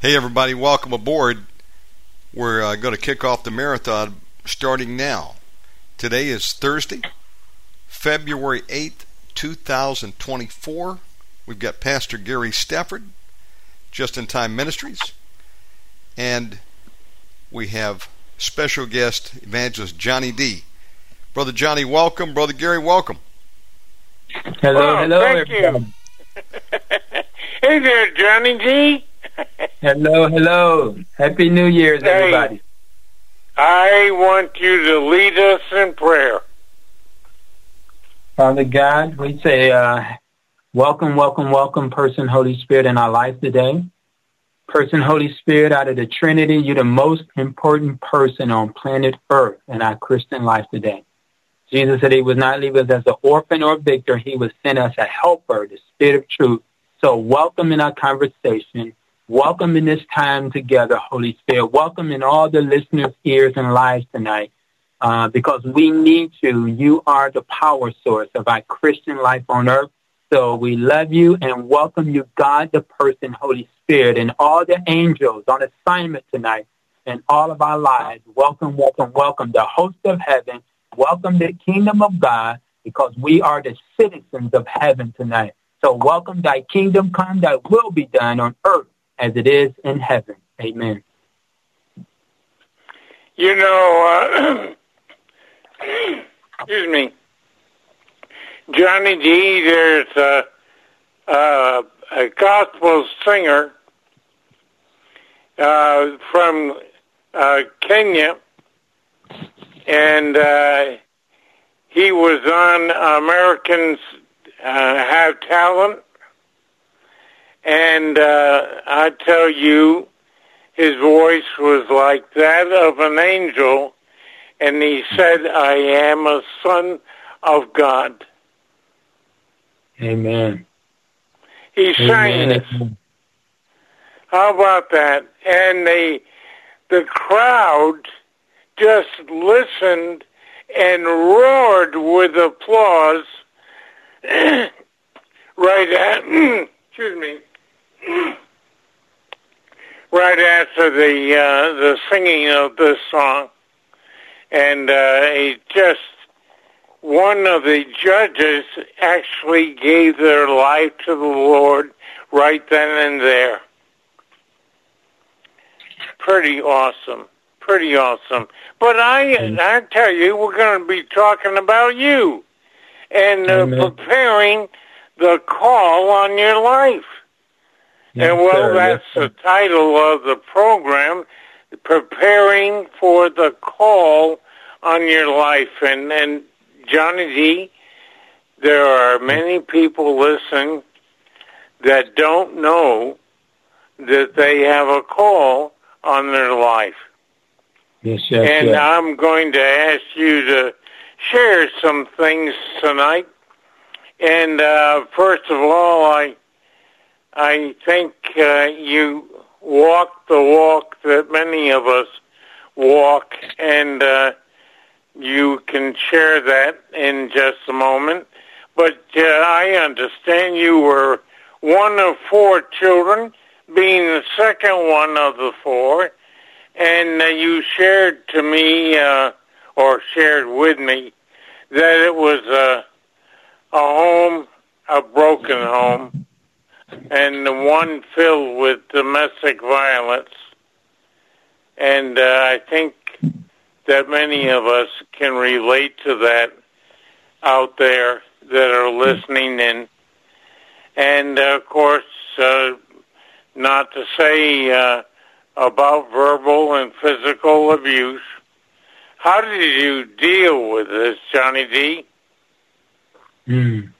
Hey, everybody, welcome aboard. We're uh, going to kick off the marathon starting now. Today is Thursday, February 8th, 2024. We've got Pastor Gary Stafford, Just in Time Ministries, and we have special guest evangelist Johnny D. Brother Johnny, welcome. Brother Gary, welcome. Hello, oh, hello, thank everybody. you. hey there, Johnny D. Hello, hello. Happy New Year's, Hey. everybody. I want you to lead us in prayer. Father God, we say, uh, welcome, welcome, welcome, person, Holy Spirit, in our life today. Person, Holy Spirit, out of the Trinity, you're the most important person on planet Earth in our Christian life today. Jesus said he would not leave us as an orphan or a victor. He would send us a helper, the Spirit of truth. So welcome in our conversation. Welcome in this time together, Holy Spirit. Welcome in all the listeners' ears and lives tonight. Uh, because we need you. You are the power source of our Christian life on earth. So we love you and welcome you, God, the person, Holy Spirit, and all the angels on assignment tonight and all of our lives. Welcome, welcome, welcome, the host of heaven. Welcome the kingdom of God because we are the citizens of heaven tonight. So welcome thy kingdom come, thy will be done on earth as it is in heaven. Amen. You know, uh, excuse me, Johnny D. There's a, a, a gospel singer uh, from uh, Kenya, and uh, he was on Americans uh, Have Talent, and uh, I tell you, his voice was like that of an angel, and he said, I am a son of God. Amen. He sang it. How about that? And the the crowd just listened and roared with applause right at excuse me right after the uh, the singing of this song, and uh, it just one of the judges actually gave their life to the Lord right then and there. Pretty awesome. Pretty awesome. But I I tell you, we're going to be talking about you and uh, preparing the call on your life. And well, that's the title of the program, Preparing for the Call on Your Life. And, and Johnny D, there are many people listening that don't know that they have a call on their life. Yes, yes, and yes. I'm going to ask you to share some things tonight. And uh, first of all, I I think uh, you walk the walk that many of us walk, and uh, you can share that in just a moment. But uh, I understand you were one of four children, being the second one of the four, and uh, you shared to me, uh, or shared with me, that it was a, a home, a broken home, and one filled with domestic violence. And uh, I think that many of us can relate to that out there that are listening in. And uh, of course, uh, not to say uh, about verbal and physical abuse. How did you deal with this, Johnny D? Mm.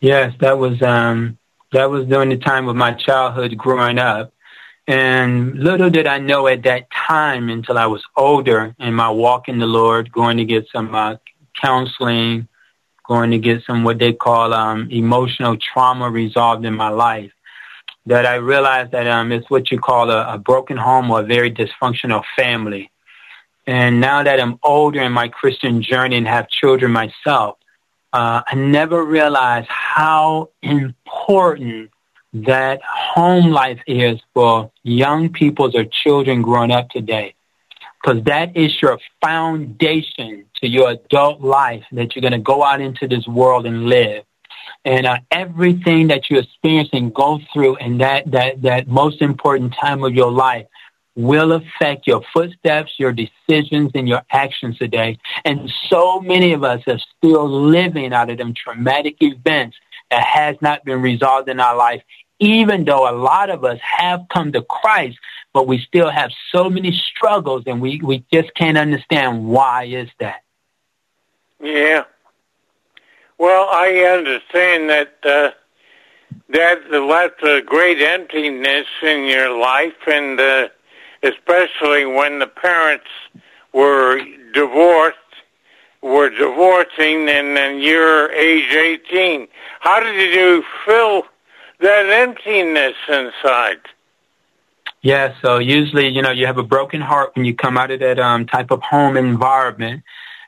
Yes, that was um, that was during the time of my childhood growing up. And little did I know at that time until I was older in my walk in the Lord, going to get some uh, counseling, going to get some what they call um, emotional trauma resolved in my life that I realized that um, it's what you call a, a broken home or a very dysfunctional family. And now that I'm older in my Christian journey and have children myself, uh, I never realized how important that home life is for young people or children growing up today. Because that is your foundation to your adult life that you're going to go out into this world and live and uh, everything that you experience and go through in that, that, that most important time of your life will affect your footsteps, your decisions, and your actions today. And so many of us are still living out of them traumatic events that has not been resolved in our life, even though a lot of us have come to Christ, but we still have so many struggles and we, we just can't understand why is that. Yeah, well, I understand that uh, that left a great emptiness in your life, and uh, especially when the parents were divorced, were divorcing, and then you're age 18. How did you fill that emptiness inside? Yeah, so usually, you know, you have a broken heart when you come out of that um, type of home environment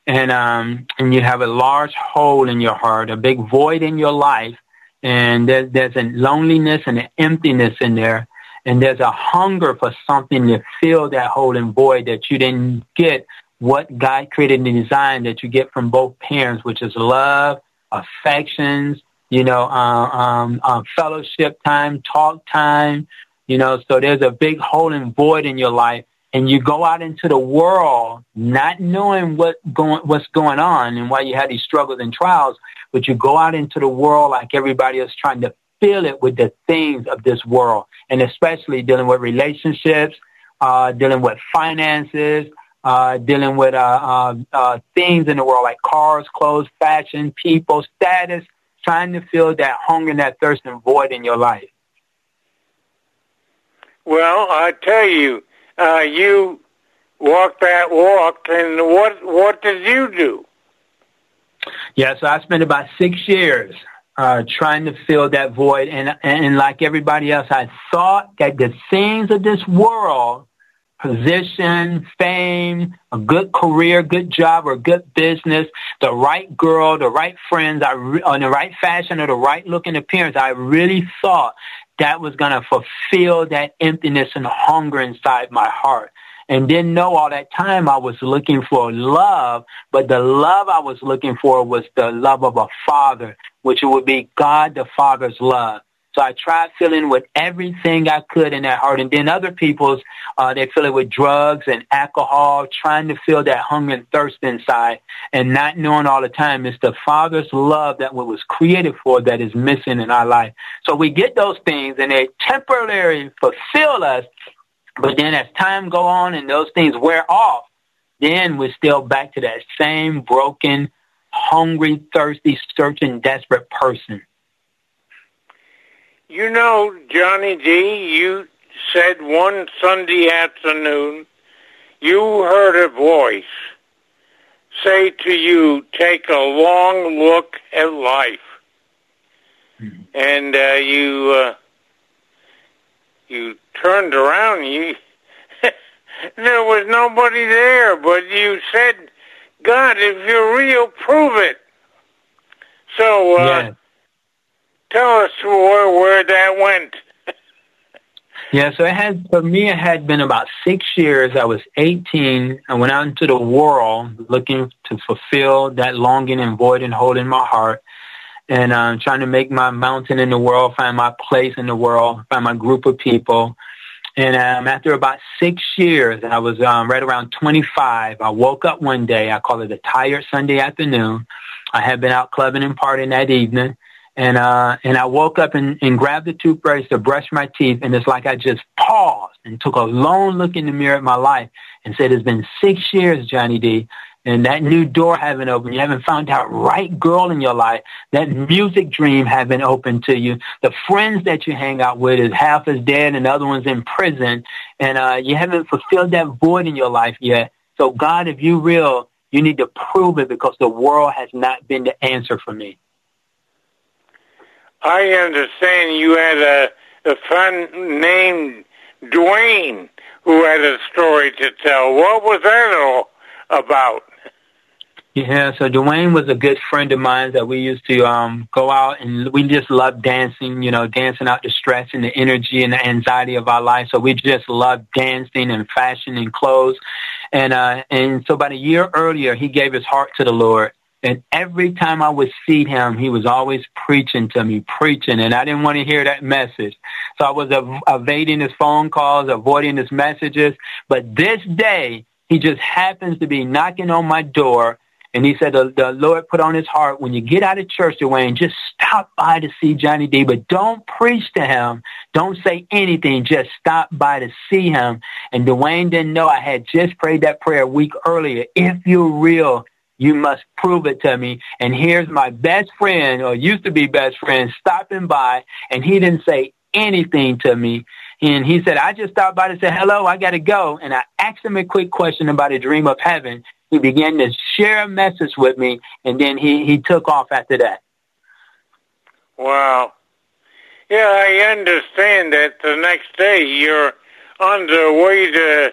and um, and you have a large hole in your heart, a big void in your life, and there's there's a loneliness and an emptiness in there, and there's a hunger for something to fill that hole and void that you didn't get what God created and designed that you get from both parents, which is love, affections, you know, uh, um, uh, fellowship time, talk time, you know. So there's a big hole and void in your life and you go out into the world not knowing what going, what's going on and why you have these struggles and trials, but you go out into the world like everybody else trying to fill it with the things of this world, and especially dealing with relationships, uh, dealing with finances, uh, dealing with uh, uh, uh, things in the world like cars, clothes, fashion, people, status, trying to fill that hunger and that thirst and void in your life. Well, I tell you, uh, you walked that walk, and what what did you do? Yeah, so I spent about six years uh, trying to fill that void, and and like everybody else, I thought that the things of this world position, fame, a good career, good job, or good business, the right girl, the right friends, I re- on the right fashion or the right looking appearance. I really thought that was going to fulfill that emptiness and hunger inside my heart. And didn't know all that time I was looking for love, but the love I was looking for was the love of a father, which would be God the Father's love. So I tried filling with everything I could in that heart. And then other people's, uh, they fill it with drugs and alcohol, trying to fill that hunger and thirst inside and not knowing all the time it's the Father's love that was created for that is missing in our life. So we get those things and they temporarily fulfill us. But then as time go on and those things wear off, then we're still back to that same broken, hungry, thirsty, searching, desperate person. You know, Johnny D, you said one Sunday afternoon you heard a voice say to you, take a long look at life. Mm-hmm. And uh, you uh, you turned around. You there was nobody there, but you said, "God, if you're real, prove it." So uh, yeah. tell us where where that went. Yeah, so it had for me. It had been about six years. I was 18. I went out into the world looking to fulfill that longing and void and hole in my heart, and um, trying to make my mountain in the world, find my place in the world, find my group of people. And um, after about six years, I was um, right around 25. I woke up one day. I call it a tired Sunday afternoon. I had been out clubbing and partying that evening. And, uh, and I woke up and, and grabbed the toothbrush to brush my teeth. And it's like I just paused and took a long look in the mirror at my life and said, it's been six years, Johnny D. And that new door haven't opened. You haven't found that right girl in your life. That music dream haven't opened to you. The friends that you hang out with is half is dead and the other one's in prison. And, uh, you haven't fulfilled that void in your life yet. So God, if you real, you need to prove it because the world has not been the answer for me. I understand you had a, a friend named Dwayne who had a story to tell. What was that all about? Yeah, so Dwayne was a good friend of mine that we used to um go out and we just loved dancing, you know, dancing out the stress and the energy and the anxiety of our life. So we just loved dancing and fashion and clothes. And uh and so about a year earlier he gave his heart to the Lord and every time I would see him, he was always preaching to me, preaching, and I didn't want to hear that message. So I was ev- evading his phone calls, avoiding his messages. But this day, he just happens to be knocking on my door, and he said the, the Lord put on his heart, when you get out of church, Dwayne, just stop by to see Johnny D, but don't preach to him. Don't say anything. Just stop by to see him. And Dwayne didn't know I had just prayed that prayer a week earlier. If you're real, you must prove it to me. And here's my best friend, or used to be best friend, stopping by, and he didn't say anything to me. And he said, I just stopped by to say hello, I got to go. And I asked him a quick question about a dream of heaven. He began to share a message with me, and then he, he took off after that. Wow. Yeah, I understand that the next day you're on the way to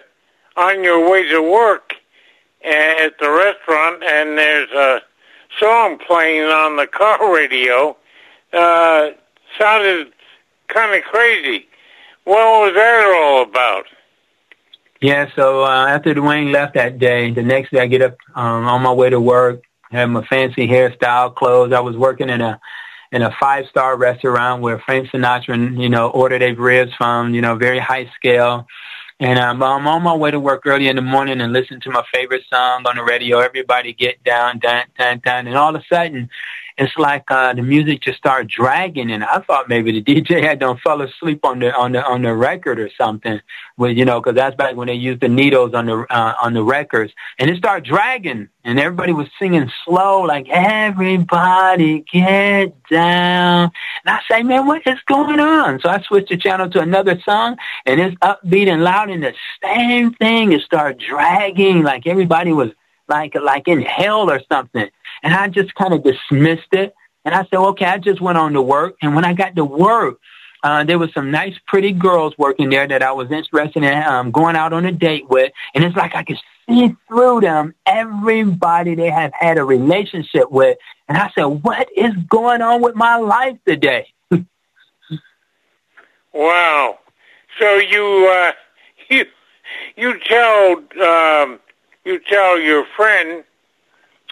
on your way to work at the restaurant, and there's a song playing on the car radio. Uh, sounded kind of crazy. What was that all about? Yeah, so uh, after Dwayne left that day, the next day I get up um, on my way to work, have my fancy hairstyle, clothes. I was working in a in a five star restaurant where Frank Sinatra, you know, ordered a ribs from, you know, very high scale. And um, I'm on my way to work early in the morning and listen to my favorite song on the radio. Everybody get down, down, down, down. And all of a sudden, it's like uh, the music just started dragging, and I thought maybe the DJ had done fell asleep on the on the on the record or something. With you know, because that's back when they used the needles on the uh, on the records, and it started dragging, and everybody was singing slow, like everybody get down. And I say, man, what is going on? So I switched the channel to another song, and it's upbeat and loud, and the same thing. It started dragging, like everybody was like like in hell or something. And I just kind of dismissed it. And I said, okay, I just went on to work. And when I got to work, uh, there was some nice, pretty girls working there that I was interested in um, going out on a date with. And it's like I could see through them everybody they have had a relationship with. And I said, what is going on with my life today? wow. So you, uh, you, you tell, um, you tell your friend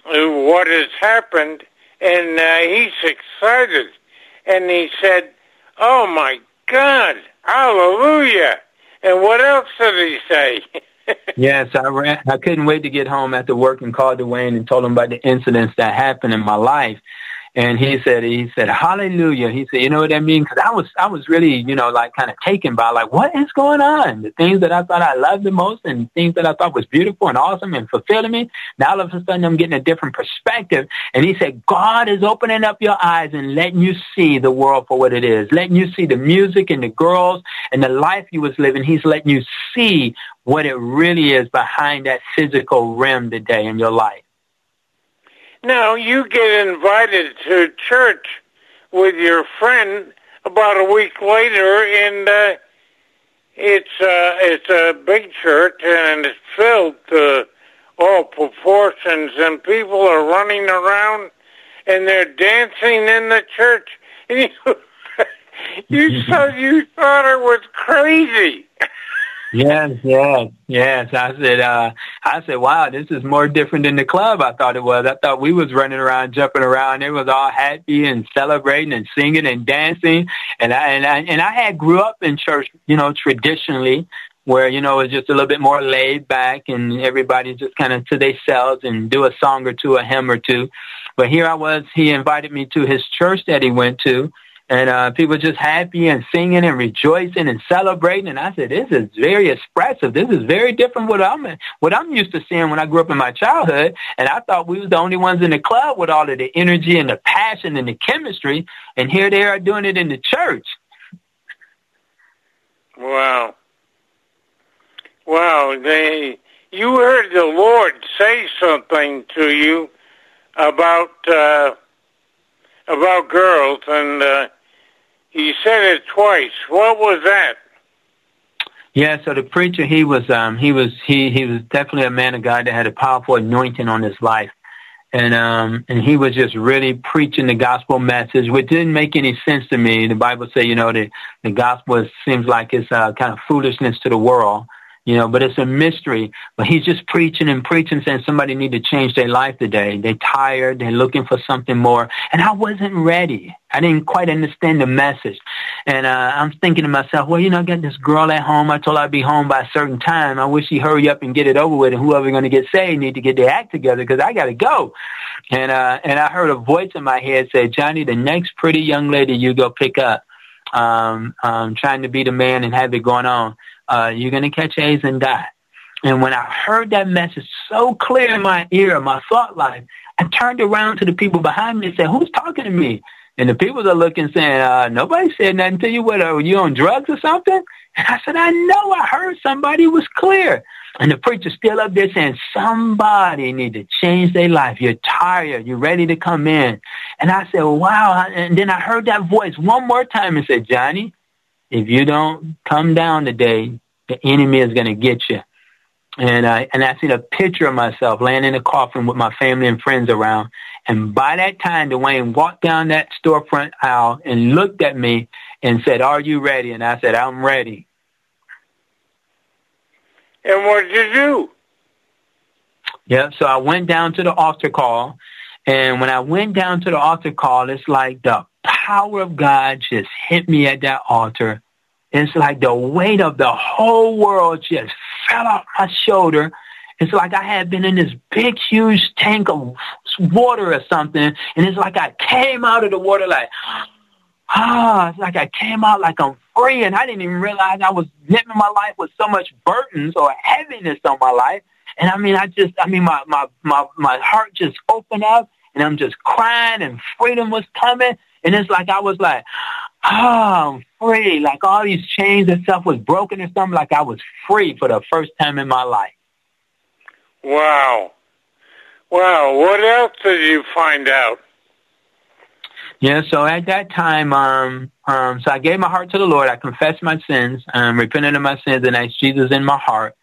what has happened, and uh, he's excited. And he said, Oh my God! Hallelujah! And what else did he say? yes, I ran. I couldn't wait to get home after work and called Dwayne and told him about the incidents that happened in my life. And he said, he said, hallelujah. He said, you know what that means? Cause I was, I was really, you know, like kind of taken by like, what is going on? The things that I thought I loved the most and things that I thought was beautiful and awesome and fulfilling me. Now all of a sudden I'm getting a different perspective. And he said, God is opening up your eyes and letting you see the world for what it is, letting you see the music and the girls and the life you was living. He's letting you see what it really is behind that physical rim today in your life. Now you get invited to church with your friend about a week later, and uh, it's uh, it's a big church and it's filled to all proportions, and people are running around and they're dancing in the church. And you, you thought you thought it was crazy. Yes, yes, yes. I said, uh, I said, wow, this is more different than the club I thought it was. I thought we was running around, jumping around. It was all happy and celebrating and singing and dancing. And I, and I, and I had grew up in church, you know, traditionally where, you know, it was just a little bit more laid back and everybody just kind of to themselves and do a song or two, a hymn or two. But here I was, he invited me to his church that he went to and uh, people just happy and singing and rejoicing and celebrating. And I said, this is very expressive. This is very different what I'm what I'm used to seeing when I grew up in my childhood. And I thought we was the only ones in the club with all of the energy and the passion and the chemistry. And here they are doing it in the church. Wow. Wow. They, you heard the Lord say something to you about uh, about girls, and uh, he said it twice. What was that? Yeah, so the preacher, he was, um, he was, he, he was definitely a man of God that had a powerful anointing on his life. And, um, and he was just really preaching the gospel message, which didn't make any sense to me. The Bible say, you know, the, the gospel seems like it's, uh, kind of foolishness to the world you know, but it's a mystery. But he's just preaching and preaching, saying somebody need to change their life today. They're tired. They're looking for something more. And I wasn't ready. I didn't quite understand the message. And uh, I'm thinking to myself, well, you know, I got this girl at home. I told her I'd be home by a certain time. I wish she'd hurry up and get it over with. And whoever's going to get saved need to get their act together because I got to go. And, uh, and I heard a voice in my head say, Johnny, the next pretty young lady you go pick up, um, um, trying to be the man and have it going on uh, you're going to catch AIDS and die. And when I heard that message so clear in my ear, my thought life, I turned around to the people behind me and said, who's talking to me? And the people are looking saying, uh, nobody said nothing to you. What, are you on drugs or something? And I said, I know. I heard somebody was clear. And the preacher's still up there saying, somebody need to change their life. You're tired. You're ready to come in. And I said, wow. And then I heard that voice one more time and said, Johnny, if you don't come down today, the enemy is going to get you. And I, and I seen a picture of myself laying in a coffin with my family and friends around. And by that time, Dwayne walked down that storefront aisle and looked at me and said, are you ready? And I said, I'm ready. And what did you do? Yeah, so I went down to the altar call. And when I went down to the altar call, it's like the power of God just hit me at that altar. It's like the weight of the whole world just fell off my shoulder. It's like I had been in this big, huge tank of water or something. And it's like I came out of the water like, ah, it's like I came out like I'm free. And I didn't even realize I was living my life with so much burdens or heaviness on my life. And I mean, I just, I mean, my, my, my, my heart just opened up and I'm just crying and freedom was coming. And it's like I was like, oh, I'm free. Like all these chains and stuff was broken and something. Like I was free for the first time in my life. Wow. Wow. What else did you find out? Yeah, so at that time, um, um, so I gave my heart to the Lord. I confessed my sins, um, repented of my sins, and asked Jesus in my heart.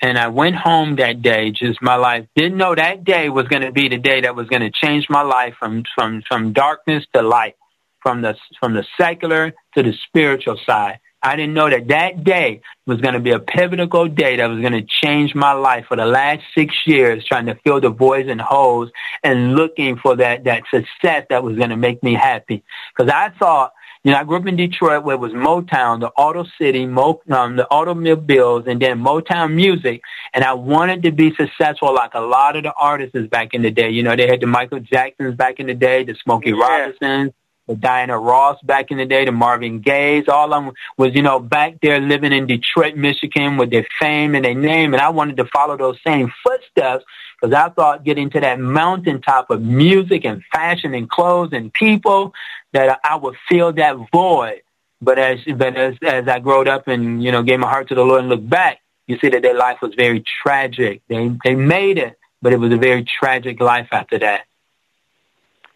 And I went home that day, just my life. Didn't know that day was going to be the day that was going to change my life from, from, from darkness to light from the from the secular to the spiritual side. I didn't know that that day was going to be a pivotal day that was going to change my life for the last six years, trying to fill the voids and holes and looking for that, that success that was going to make me happy. Because I thought You know, I grew up in Detroit where it was Motown, the Auto City, Mo, um, the automobiles, and then Motown music. And I wanted to be successful like a lot of the artists back in the day. You know, they had the Michael Jacksons back in the day, the Smokey yeah. Robinsons, the Diana Ross back in the day, to Marvin Gaye's. All of them was, you know, back there living in Detroit, Michigan with their fame and their name. And I wanted to follow those same footsteps because I thought getting to that mountaintop of music and fashion and clothes and people that I would fill that void. But as but as as I growed up and you know gave my heart to the Lord and looked back, you see that their life was very tragic. They they made it, but it was a very tragic life after that.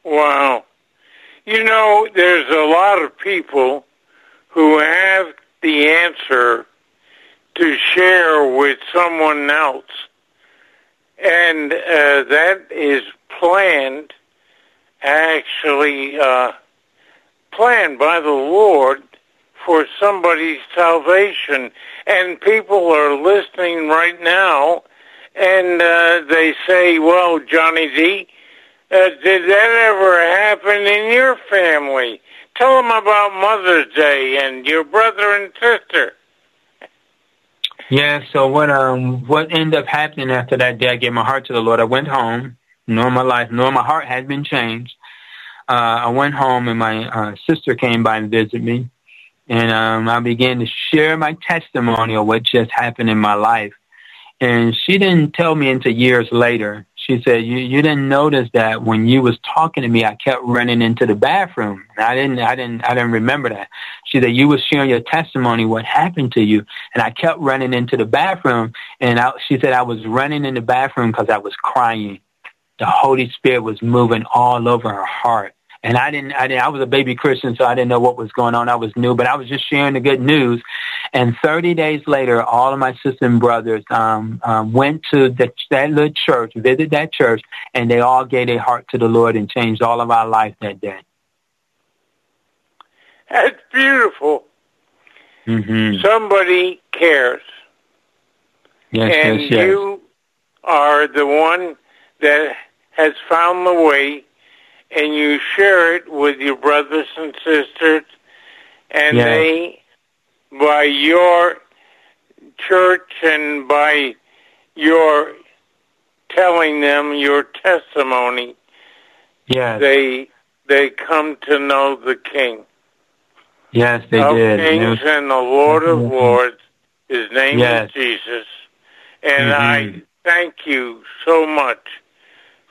Wow. You know, there's a lot of people who have the answer to share with someone else and uh, that is planned, actually uh, planned by the Lord for somebody's salvation. And people are listening right now, and uh, they say, "Well, Johnny D, uh, did that ever happen in your family? Tell them about Mother's Day and your brother and sister." Yeah, so what um what ended up happening after that day I gave my heart to the Lord. I went home, knowing my life, knowing my heart had been changed. Uh I went home and my uh sister came by and visited me and um I began to share my testimony of what just happened in my life. And she didn't tell me until years later she said, you, you didn't notice that when you was talking to me, I kept running into the bathroom. I didn't, I didn't, I didn't remember that. She said, you was sharing your testimony, what happened to you. And I kept running into the bathroom. And I, she said, I was running in the bathroom because I was crying. The Holy Spirit was moving all over her heart. And I didn't, I didn't, I was a baby Christian, so I didn't know what was going on. I was new, but I was just sharing the good news. And 30 days later, all of my sisters and brothers um, um, went to the, that little church, visited that church, and they all gave their heart to the Lord and changed all of our life that day. That's beautiful. Mm-hmm. Somebody cares. Yes, and yes, yes. you are the one that has found the way and you share it with your brothers and sisters, and yeah. they, by your church and by your telling them your testimony, yes. they they come to know the King. Yes, they of did. Kings yes. and the Lord of Lords. His name yes. is Jesus, and mm-hmm. I thank you so much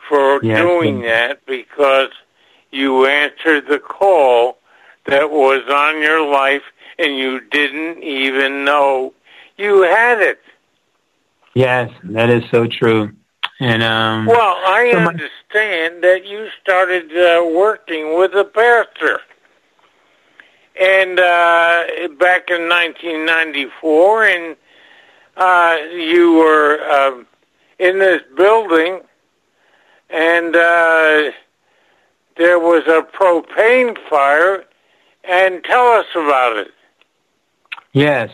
for yes, doing that because you answered the call that was on your life and you didn't even know you had it. Yes, that is so true. And um well, I so my- understand that you started uh, working with a pastor. And uh back in 1994 and uh you were uh, in this building and uh, there was a propane fire, and tell us about it. Yes.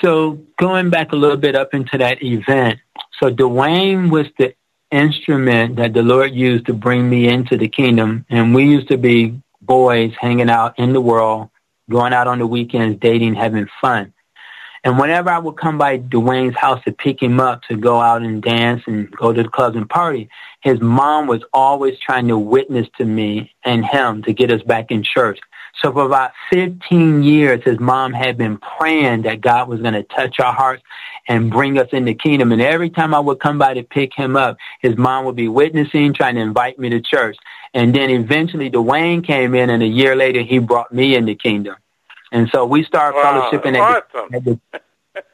So going back a little bit up into that event, so Dwayne was the instrument that the Lord used to bring me into the kingdom, and we used to be boys hanging out in the world, going out on the weekends, dating, having fun. And whenever I would come by Dwayne's house to pick him up to go out and dance and go to the clubs and party, his mom was always trying to witness to me and him to get us back in church. So for about 15 years, his mom had been praying that God was going to touch our hearts and bring us in the kingdom. And every time I would come by to pick him up, his mom would be witnessing, trying to invite me to church. And then eventually Dwayne came in and a year later he brought me in the kingdom. And so we started wow, fellowshipping awesome. the, at the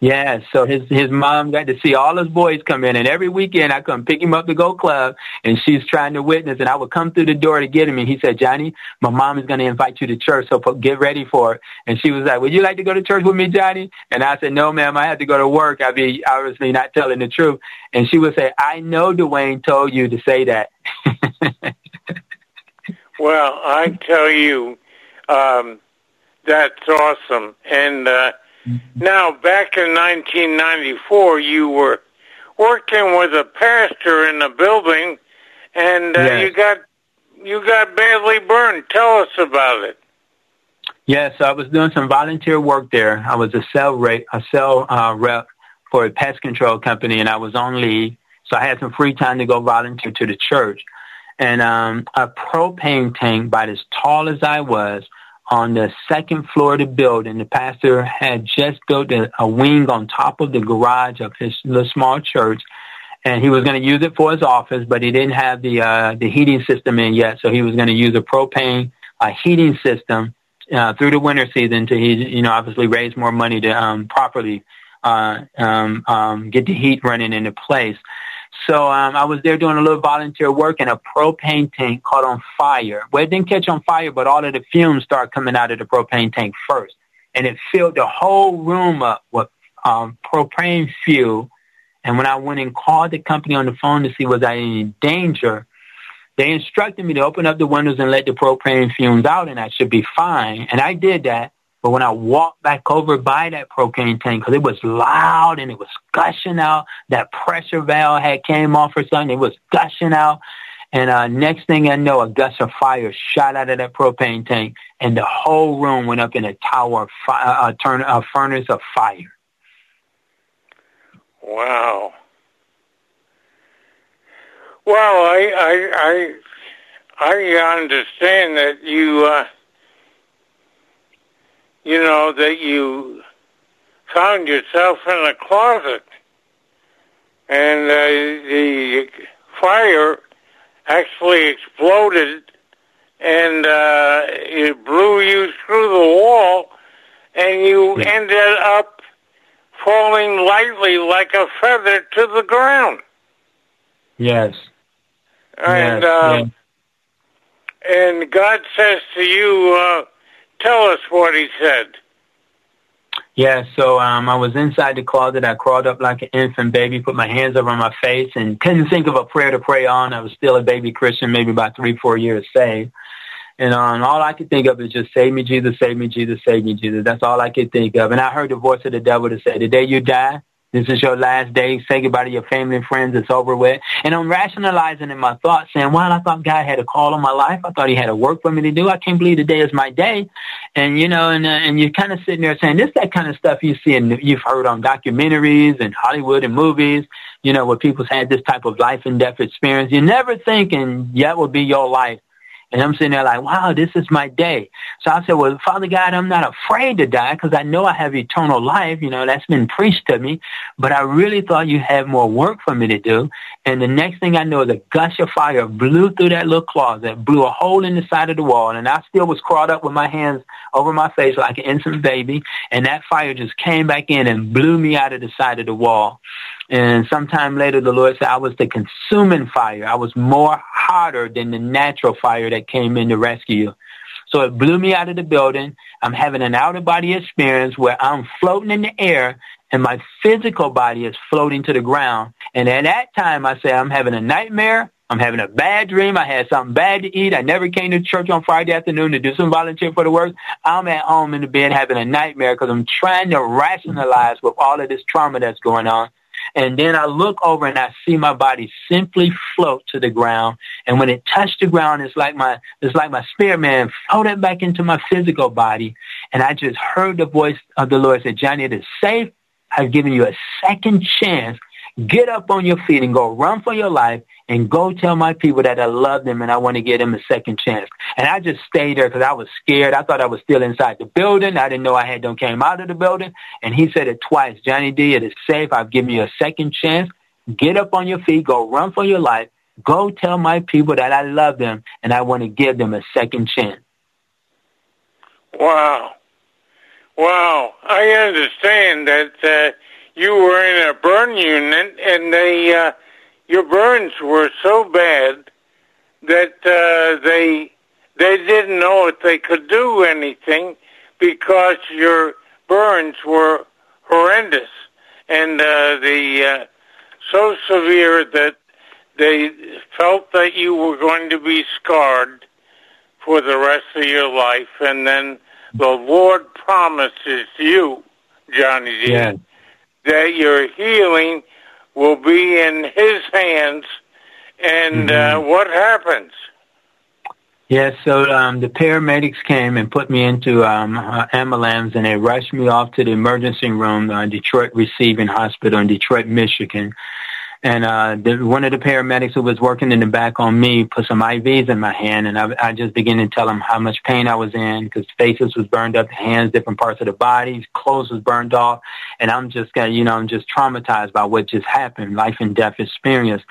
yeah, so his his mom got to see all his boys come in, and every weekend I come pick him up to go club, and she's trying to witness, and I would come through the door to get him, and he said, Johnny, my mom is going to invite you to church, so get ready for it. And she was like, Would you like to go to church with me, Johnny? And I said, No, ma'am, I have to go to work. I'd be obviously not telling the truth. And she would say, I know Dwayne told you to say that. well, I tell you. Um, that's awesome. And uh, now, back in 1994, you were working with a pastor in a building, and uh, Yes. you got you got badly burned. Tell us about it. Yes, I was doing some volunteer work there. I was a cell rate, a cell uh, rep for a pest control company, and I was on leave, so I had some free time to go volunteer to the church. And um, a propane tank, about as tall as I was, on the second floor of the building. The pastor had just built a, a wing on top of the garage of his little small church, and he was going to use it for his office, but he didn't have the uh, the heating system in yet, so he was going to use a propane uh, heating system uh, through the winter season to he you know obviously raise more money to um, properly uh, um, um, get the heat running into place. So um, I was there doing a little volunteer work, and a propane tank caught on fire. Well, it didn't catch on fire, but all of the fumes started coming out of the propane tank first, and it filled the whole room up with um, propane fuel. And when I went and called the company on the phone to see was I in danger, they instructed me to open up the windows and let the propane fumes out, and I should be fine. And I did that. But when I walked back over by that propane tank, because it was loud and it was gushing out, that pressure valve had came off or something. It was gushing out. And uh, next thing I know, a gust of fire shot out of that propane tank, and the whole room went up in a tower, of fi- uh, a, turn- a furnace of fire. Wow. Well, I I I, I understand that you uh, you know that you found yourself in a closet, and uh, the fire actually exploded, and uh, it blew you through the wall, and you yeah. ended up falling lightly like a feather to the ground. Yes. And yes, uh, and God says to you, uh, tell us what He said. Yeah, so um, I was inside the closet. I crawled up like an infant baby, put my hands over my face, and couldn't think of a prayer to pray on. I was still a baby Christian, maybe about three, four years saved. And um, all I could think of is just save me, Jesus, save me, Jesus, save me, Jesus. That's all I could think of. And I heard the voice of the devil to say, the day you die, this is your last day. Say goodbye to your family and friends. It's over with. And I'm rationalizing in my thoughts, saying, well, I thought God had a call on my life. I thought he had a work for me to do. I can't believe today is my day. And, you know, and, uh, and you're kind of sitting there saying, this that kind of stuff you see and you've heard on documentaries and Hollywood and movies, you know, where people's had this type of life and death experience. You're never thinking that would be your life and I'm sitting there like, wow, this is my day. So I said, well, Father God, I'm not afraid to die because I know I have eternal life. You know, that's been preached to me. But I really thought you had more work for me to do. And the next thing I know, the gush of fire blew through that little closet, blew a hole in the side of the wall. And I still was crawled up with my hands over my face like an infant baby. And that fire just came back in and blew me out of the side of the wall. And sometime later, the Lord said I was the consuming fire. I was more hotter than the natural fire that came in to rescue you. So it blew me out of the building. I'm having an out of body experience where I'm floating in the air and my physical body is floating to the ground. And at that time, I say I'm having a nightmare. I'm having a bad dream. I had something bad to eat. I never came to church on Friday afternoon to do some volunteer for the work. I'm at home in the bed having a nightmare because I'm trying to rationalize with all of this trauma that's going on. And then I look over and I see my body simply float to the ground. And when it touched the ground, it's like my, it's like my spirit man floated back into my physical body. And I just heard the voice of the Lord say, Johnny, it is safe. I've given you a second chance Get up on your feet and go run for your life and go tell my people that I love them and I want to give them a second chance. And I just stayed there because I was scared. I thought I was still inside the building. I didn't know I had done came out of the building. And he said it twice. Johnny D, it is safe. I've given you a second chance. Get up on your feet. Go run for your life. Go tell my people that I love them and I want to give them a second chance. Wow. Wow. I understand that uh, you were in a burn unit and they uh, your burns were so bad that uh, they they didn't know if they could do anything because your burns were horrendous. And uh, the uh, so severe that they felt that you were going to be scarred for the rest of your life. And then the Lord promises you, Johnny D, yeah that your healing will be in His hands. And uh, mm-hmm. uh, what happens? Yes, so um, the paramedics came and put me into um, uh, ambulance, and they rushed me off to the emergency room, uh, Detroit Receiving Hospital in Detroit, Michigan. And uh, the, one of the paramedics who was working in the back on me put some IVs in my hand, and I, I just began to tell him how much pain I was in because faces was burned up, hands, different parts of the body, clothes was burned off, and I'm just, got, you know, I'm just traumatized by what just happened, life and death experience.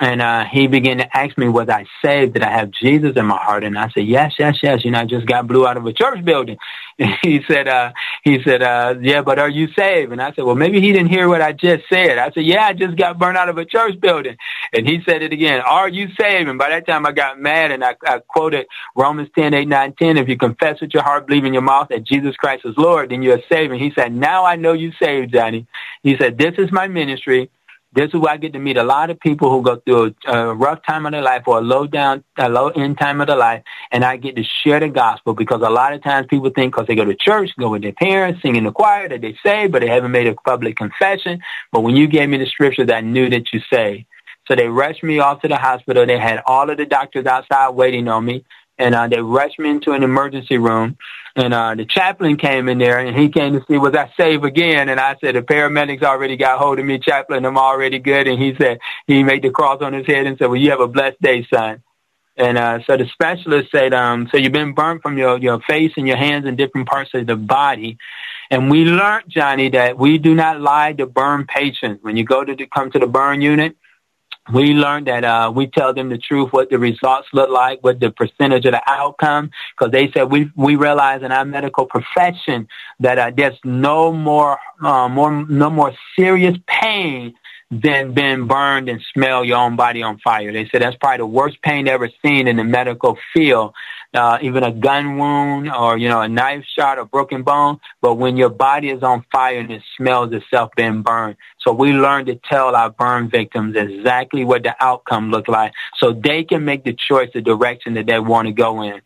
And uh, he began to ask me, was I saved? Did I have Jesus in my heart? And I said, yes, yes, yes. You know, I just got blew out of a church building. He said, uh, he said, uh, yeah, but are you saved? And I said, well, maybe he didn't hear what I just said. I said, yeah, I just got burned out of a church building. And he said it again, are you saved? And by that time I got mad and I, I quoted Romans 10, 8, 9, 10. If you confess with your heart, believe in your mouth that Jesus Christ is Lord, then you're saved. And he said, now I know you saved, Johnny. He said, this is my ministry this is where I get to meet a lot of people who go through a, a rough time of their life or a low down, a low end time of their life, and I get to share the gospel because a lot of times people think because they go to church, go with their parents, sing in the choir that they say, but they haven't made a public confession. But when you gave me the scriptures, I knew that you say. So they rushed me off to the hospital. They had all of the doctors outside waiting on me and uh, they rushed me into an emergency room. And uh, the chaplain came in there, and he came to see was I safe again. And I said the paramedics already got hold of me, chaplain. I'm already good. And he said he made the cross on his head and said, "Well, you have a blessed day, son." And uh, so the specialist said, um, "So you've been burned from your your face and your hands and different parts of the body." And we learned, Johnny, that we do not lie to burn patients. When you go to the, come to the burn unit, we learned that uh, we tell them the truth, what the results look like, what the percentage of the outcome, because they said we we realize in our medical profession that uh, there's no more uh, more no more serious pain than being burned and smell your own body on fire. They said that's probably the worst pain ever seen in the medical field uh, even a gun wound or, you know, a knife shot or broken bone. But when your body is on fire and it smells itself being burned. So we learn to tell our burn victims exactly what the outcome looked like so they can make the choice, the direction that they want to go in.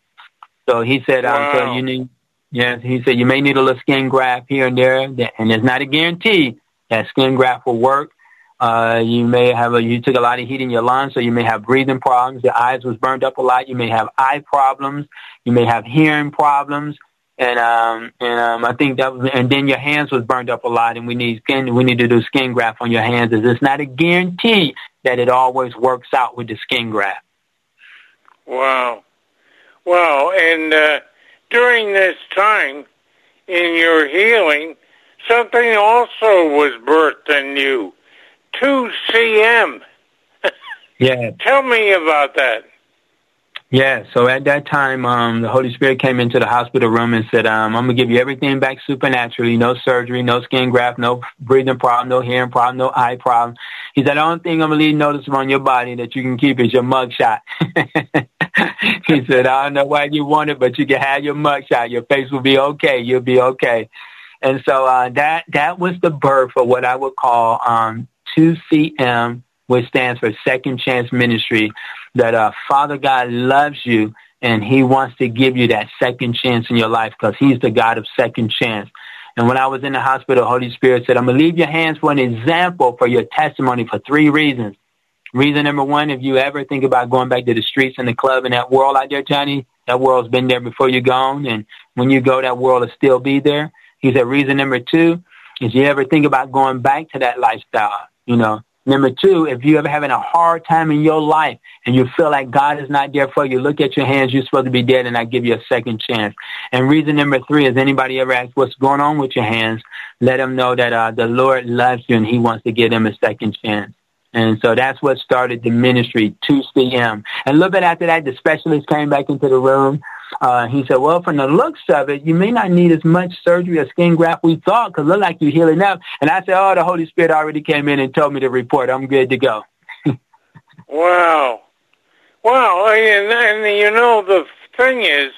So he said, wow. um, so you need, yeah, he said you may need a little skin graft here and there, and it's not a guarantee that skin graft will work. Uh, you may have a, you took a lot of heat in your lungs, so you may have breathing problems. Your eyes was burned up a lot. You may have eye problems. You may have hearing problems. And, um, and, um, I think that was, and then your hands was burned up a lot and we need skin, we need to do skin graft on your hands. Is It's not a guarantee that it always works out with the skin graft. Wow. Wow. And, uh, during this time in your healing, something also was birthed in you 2CM. yeah. Tell me about that. Yeah, so at that time, um, the Holy Spirit came into the hospital room and said, um, I'm going to give you everything back supernaturally, no surgery, no skin graft, no breathing problem, no hearing problem, no eye problem. He said, the only thing I'm going to leave noticeable on your body that you can keep is your mugshot. he said, I don't know why you want it, but you can have your mugshot. Your face will be okay. You'll be okay. And so uh, that that was the birth of what I would call um, 2CM, which stands for Second Chance Ministry, that uh, Father God loves you and he wants to give you that second chance in your life because he's the God of second chance. And when I was in the hospital, Holy Spirit said, I'm going to leave your hands for an example for your testimony for three reasons. Reason number one, if you ever think about going back to the streets and the club and that world out there, Johnny, that world's been there before you're gone. And when you go, that world will still be there. He said, reason number two is you ever think about going back to that lifestyle. You know, number two, if you're ever having a hard time in your life and you feel like God is not there for you, look at your hands. You're supposed to be dead, and I give you a second chance. And reason number three is anybody ever ask what's going on with your hands? Let them know that uh, the Lord loves you and He wants to give them a second chance. And so that's what started the ministry, 2CM. And a little bit after that, the specialist came back into the room uh, he said, well, from the looks of it, you may not need as much surgery or skin graft we thought because look like you're healing up. And I said, oh, the Holy Spirit already came in and told me to report. I'm good to go. wow. Wow. And, and, you know, the thing is,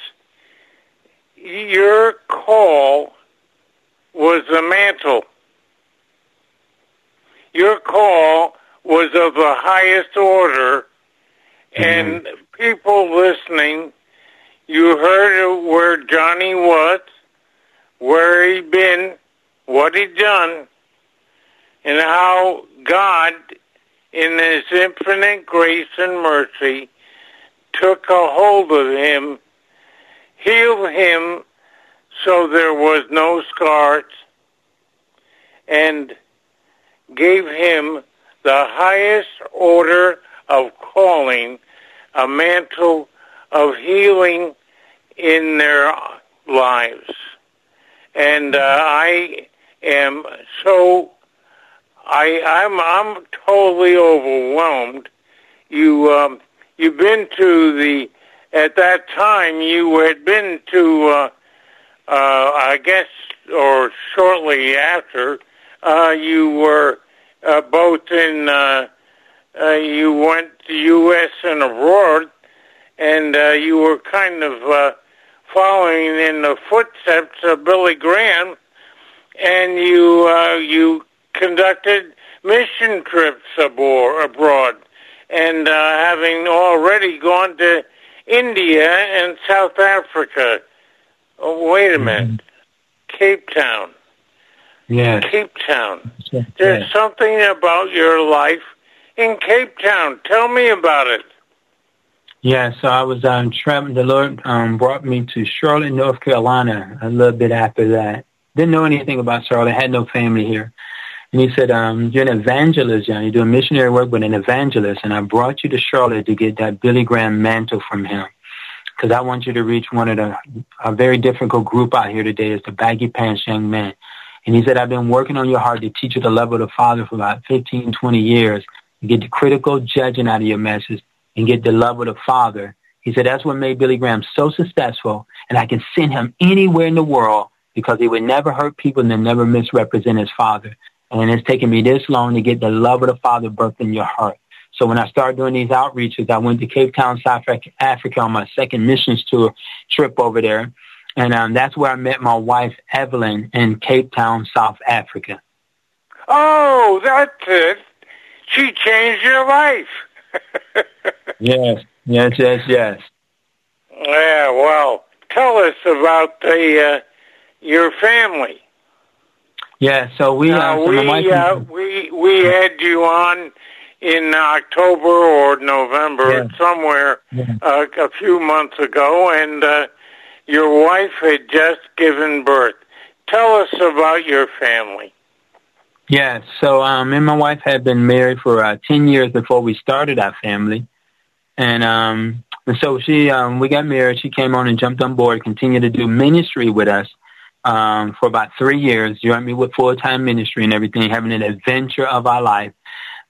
your call was the mantle. Your call was of the highest order, mm-hmm. and people listening you heard where Johnny was, where he'd been, what he'd done, and how God, in His infinite grace and mercy, took a hold of him, healed him so there was no scars, and gave him the highest order of calling, a mantle of healing in their lives. And uh, I am so I I'm I'm totally overwhelmed. You um, you've been to the at that time you had been to uh, uh, I guess or shortly after uh, you were uh, both in uh, uh, you went to U.S. and abroad, and uh, you were kind of uh, following in the footsteps of Billy Graham, and you uh, you conducted mission trips abroad, and uh, having already gone to India and South Africa. Oh, wait a mm-hmm. minute, Cape Town. Yes. Cape Town. There's yes. something about your life in Cape Town. Tell me about it. Yeah, so I was um, traveling. The Lord um, brought me to Charlotte, North Carolina. A little bit after that, didn't know anything about Charlotte. Had no family here, and He said, um, "You're an evangelist, John. You're doing missionary work but an evangelist, and I brought you to Charlotte to get that Billy Graham mantle from him, because I want you to reach one of the a very difficult group out here today. is the baggy pants young men." And he said, I've been working on your heart to teach you the love of the Father for about 15, 20 years. To get the critical judging out of your message and get the love of the Father. He said, that's what made Billy Graham so successful. And I can send him anywhere in the world because he would never hurt people and never misrepresent his Father. And it's taken me this long to get the love of the Father birthed in your heart. So when I started doing these outreaches, I went to Cape Town, South Africa on my second missions tour trip over there. And um, that's where I met my wife, Evelyn, in Cape Town, South Africa. Oh, that's it. She changed your life. yes, yes, yes, yes. Yeah, well, tell us about the uh, your family. Yeah, so we uh, we uh, we we had you on in October or November yeah. somewhere yeah. Uh, a few months ago, and uh, your wife had just given birth. Tell us about your family. Yeah, so um, me and my wife had been married for uh, 10 years before we started our family. And, um, and so she, um, we got married. She came on and jumped on board, continued to do ministry with us um, for about three years, joined me with full-time ministry and everything, having an adventure of our life.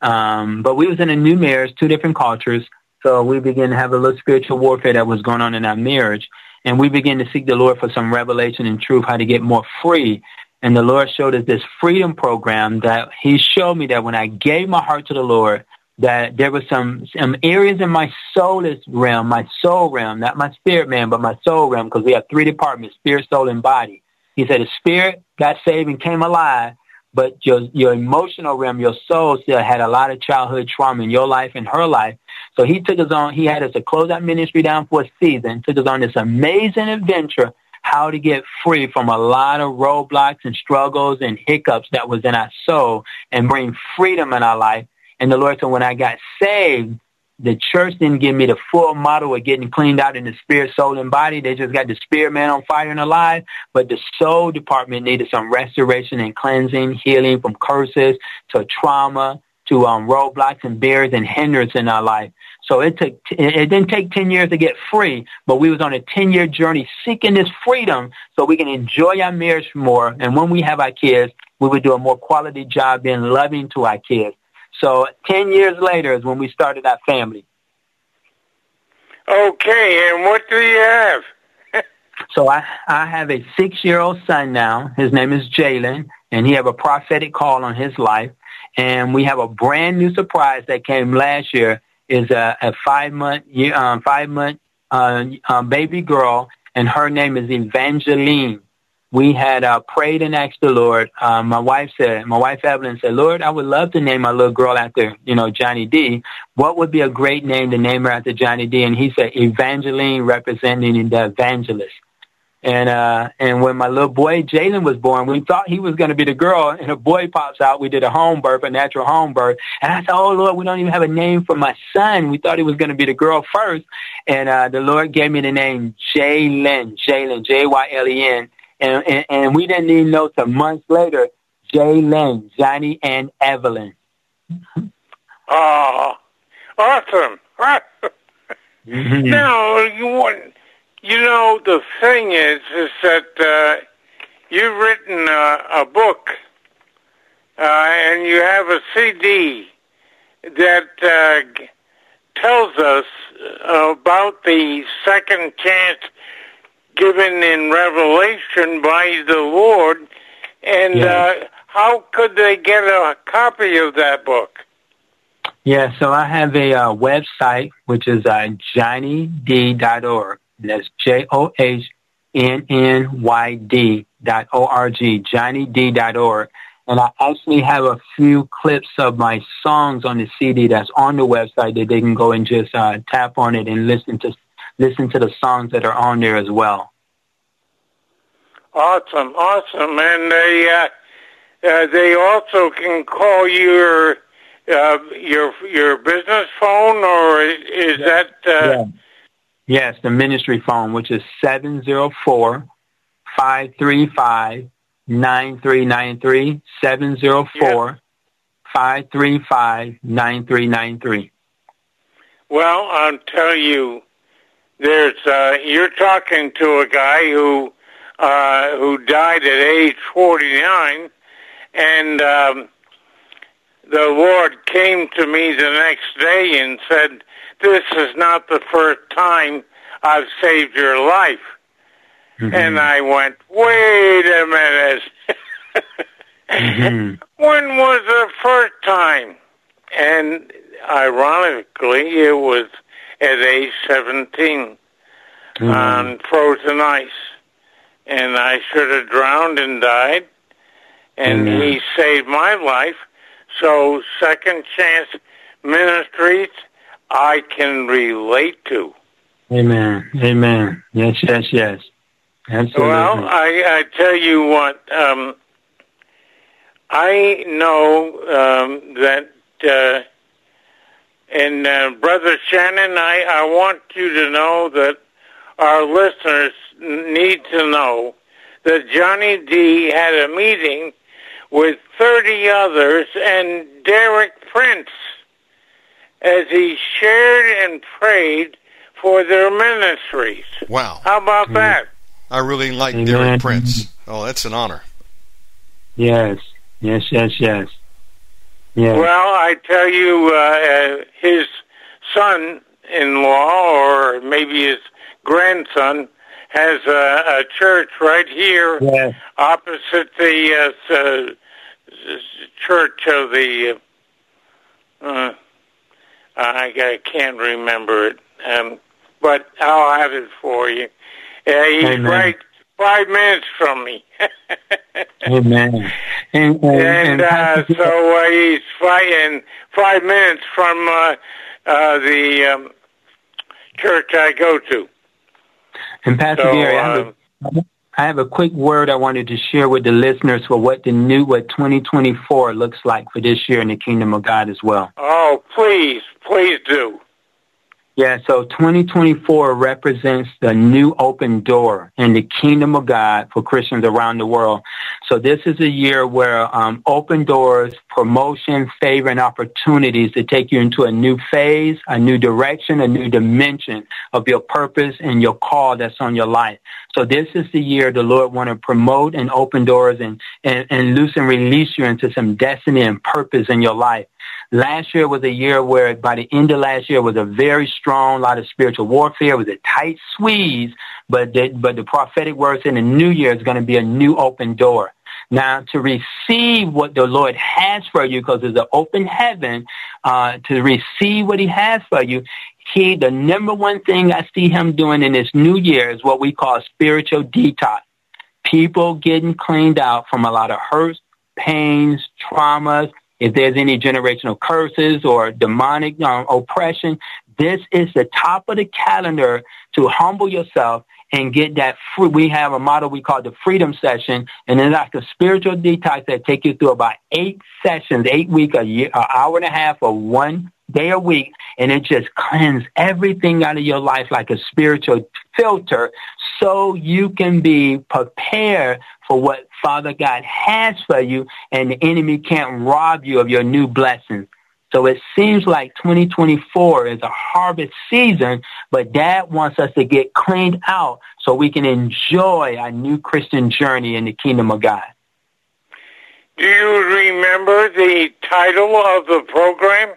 Um, but we was in a new marriage, two different cultures. So we began to have a little spiritual warfare that was going on in our marriage and we began to seek the Lord for some revelation and truth, how to get more free. And the Lord showed us this freedom program that He showed me that when I gave my heart to the Lord, that there were some some areas in my soulless realm, my soul realm, not my spirit man, but my soul realm, because we have three departments: spirit, soul, and body. He said the spirit got saved and came alive, but your your emotional realm, your soul still had a lot of childhood trauma in your life and her life. So he took us on, he had us to close that ministry down for a season, took us on this amazing adventure how to get free from a lot of roadblocks and struggles and hiccups that was in our soul and bring freedom in our life. And the Lord said, when I got saved, the church didn't give me the full model of getting cleaned out in the spirit, soul, and body. They just got the spirit man on fire and alive. But the soul department needed some restoration and cleansing, healing from curses to trauma to um, roadblocks and barriers and hindrance in our life. So it took, it didn't take 10 years to get free, but we was on a 10 year journey seeking this freedom so we can enjoy our marriage more. And when we have our kids, we would do a more quality job being loving to our kids. So 10 years later is when we started our family. Okay, and what do you have? so I, I have a six-year-old son now. His name is Jylen, and he have a prophetic call on his life. And we have a brand new surprise that came last year. Is a, a five-month um, five-month uh, um, baby girl, and her name is Evangeline we had uh, prayed and asked the Lord. Um, my wife said, my wife Evelyn said, Lord, I would love to name my little girl after, you know, Johnny D. What would be a great name to name her after Johnny D? And he said, Evangeline representing the evangelist. And uh, and when my little boy Jylen was born, we thought he was going to be the girl, and a boy pops out. We did a home birth, a natural home birth, and I said, "Oh Lord, we don't even have a name for my son. We thought it was going to be the girl first, and uh, the Lord gave me the name Jylen, Jylen, J Y L E N, and, and and we didn't even know till months later, Jylen, Johnny and Evelyn. Oh, awesome! mm-hmm. Now you want you know, the thing is, is that uh, you've written a, a book uh, and you have a CD that uh, tells us about the second chance given in Revelation by the Lord, and yeah. uh, how could they get a copy of that book? Yeah, so I have a uh, website which is uh, johnnyd.org. That's J O H N N Y D dot O R G, JohnnyD dot org. And I actually have a few clips of my songs on the CD that's on the website that they can go and just uh, tap on it and listen to listen to the songs that are on there as well. Awesome, awesome, and they uh, uh, they also can call your uh, your your business phone, or is yeah. that uh, yeah. Yes, the ministry phone, which is 704 535 9393. 704 535 9393. Well, I'll tell you, there's uh, you're talking to a guy who uh, who died at age 49, and um, the Lord came to me the next day and said, this is not the first time I've saved your life. Mm-hmm. And I went, wait a minute. mm-hmm. When was the first time? And ironically, it was at age 17 mm-hmm. on frozen ice. And I should have drowned and died. And mm-hmm. he saved my life. So, Second Chance Ministries I can relate to. Amen. Amen. Yes, yes, yes. Absolutely. Well, I, I tell you what, um, I know um, that, uh, and uh, Brother Shannon, I, I want you to know that our listeners need to know that Johnny D had a meeting with 30 others and Derek Prince as he shared and prayed for their ministries. Wow. How about mm-hmm. that? I really like Amen. Derek Prince. Oh, that's an honor. Yes, yes, yes, yes. Yeah. Well, I tell you, uh, his son-in-law, or maybe his grandson, has a, a church right here yes. opposite the uh, uh, church of the uh, I, I can't remember it, um, but I'll have it for you. Uh, he's Amen. right five minutes from me. Amen. And, and, and uh, so uh, he's five, five minutes from uh, uh, the um, church I go to. And Pastor so, Gary, I have, a, uh, I have a quick word I wanted to share with the listeners for what the new, what 2024 looks like for this year in the kingdom of God as well. Oh, please, please do. Yeah, so 2024 represents the new open door in the kingdom of God for Christians around the world. So this is a year where um, open doors, promotion, favor, and opportunities to take you into a new phase, a new direction, a new dimension of your purpose and your call that's on your life. So this is the year the Lord want to promote and open doors and, and, and loose and release you into some destiny and purpose in your life. Last year was a year where by the end of last year was a very strong lot of spiritual warfare. It was a tight squeeze, but the, but the prophetic words in the new year is going to be a new open door. Now, to receive what the Lord has for you, because there's an open heaven, uh, to receive what he has for you, he, the number one thing I see him doing in this new year is what we call spiritual detox. People getting cleaned out from a lot of hurts, pains, traumas, if there's any generational curses or demonic um, oppression, this is the top of the calendar to humble yourself and get that free. We have a model we call the freedom session, and it's like a spiritual detox that take you through about eight sessions, eight week, a year, an hour and a half, or one day a week, and it just cleans everything out of your life like a spiritual filter so you can be prepared for what Father God has for you and the enemy can't rob you of your new blessings. So it seems like 2024 is a harvest season, but Dad wants us to get cleaned out so we can enjoy our new Christian journey in the kingdom of God. Do you remember the title of the program?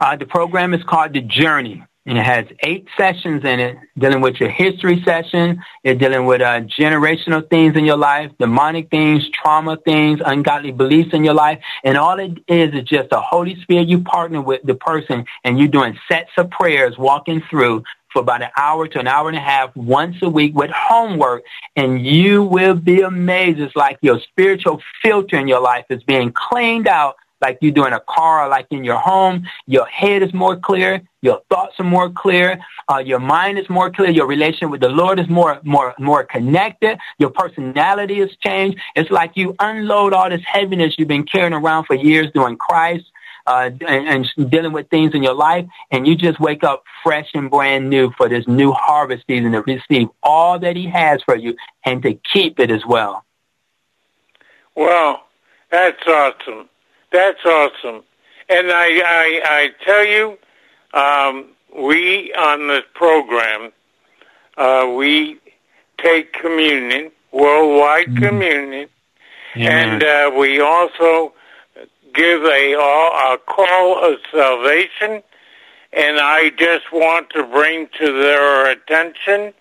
Uh, the program is called The Journey and it has eight sessions in it, dealing with your history session, it's dealing with uh, generational things in your life, demonic things, trauma things, ungodly beliefs in your life, and all it is is just a Holy Spirit you partner with the person, and you're doing sets of prayers, walking through for about an hour to an hour and a half once a week with homework, and you will be amazed. It's like your spiritual filter in your life is being cleaned out like you do in a car or like in your home. Your head is more clear. Your thoughts are more clear. Uh, your mind is more clear. Your relation with the Lord is more, more, more connected. Your personality has changed. It's like you unload all this heaviness you've been carrying around for years doing Christ. Uh, and, and dealing with things in your life, and you just wake up fresh and brand new for this new harvest season to receive all that He has for you and to keep it as well. Well, that's awesome. That's awesome. And I, I, I tell you, um, we on this program, uh, we take communion, worldwide mm-hmm. communion, and uh, we also give a, a call of salvation. And I just want to bring to their attention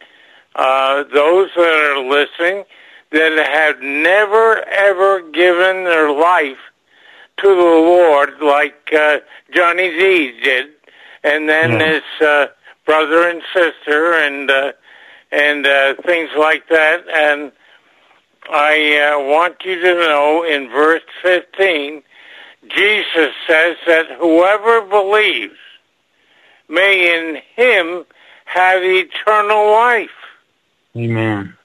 uh, those that are listening that have never ever given their life to the Lord like uh, Johnny D did, and then yeah. his uh, brother and sister, and uh, and uh, things like that. And I uh, want you to know in verse 15, Jesus says that whoever believes may in him have eternal life. Amen.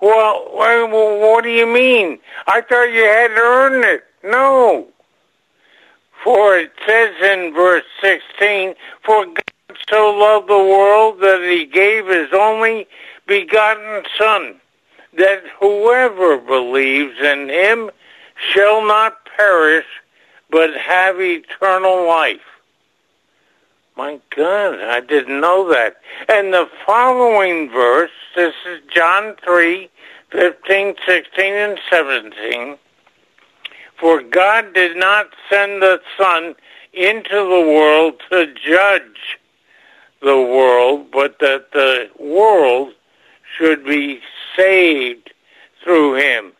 Well, what do you mean? I thought you had to earn it. No. For it says in verse 16, For God so loved the world that he gave his only begotten Son, that whoever believes in him shall not perish, but have eternal life. My God, I didn't know that. And the following verse, this is John 3, 15, 16, and 17. For God did not send the Son into the world to judge the world, but that the world should be saved through him.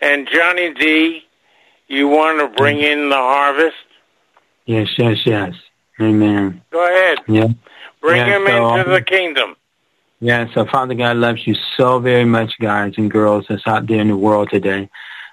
And Johnny D, you want to bring mm. in the harvest? Yes, yes, yes. Amen. Go ahead. Yeah. Bring him so, into the um, kingdom. Yeah, so Father God loves you so very much, guys and girls that's out there in the world today.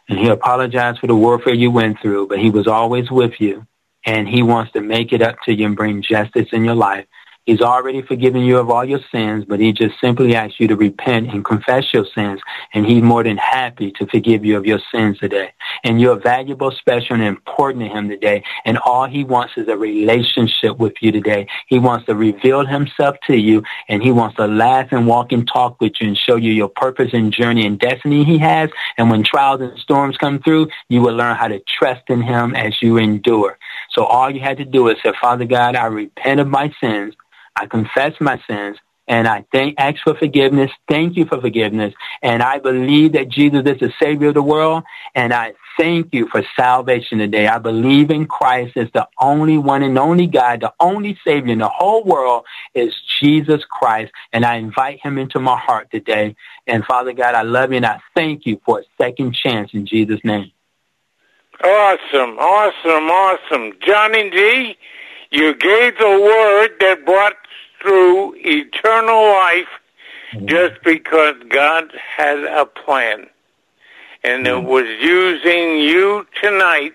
And he apologized for the warfare you went through, but he was always with you. And he wants to make it up to you and bring justice in your life. He's already forgiven you of all your sins, but he just simply asks you to repent and confess your sins. And he's more than happy to forgive you of your sins today. And you're valuable, special, and important to him today. And all he wants is a relationship with you today. He wants to reveal himself to you, and he wants to laugh and walk and talk with you and show you your purpose and journey and destiny he has. And when trials and storms come through, you will learn how to trust in him as you endure. So all you had to do is say, Father God, I repent of my sins. I confess my sins and I thank, ask for forgiveness. Thank you for forgiveness. And I believe that Jesus is the Savior of the world. And I thank you for salvation today. I believe in Christ as the only one and only God, the only Savior in the whole world is Jesus Christ. And I invite him into my heart today. And Father God, I love you and I thank you for a second chance in Jesus' name. Awesome, awesome, awesome. Johnny D, you gave the word that brought through eternal life mm-hmm. just because God had a plan. And mm-hmm. it was using you tonight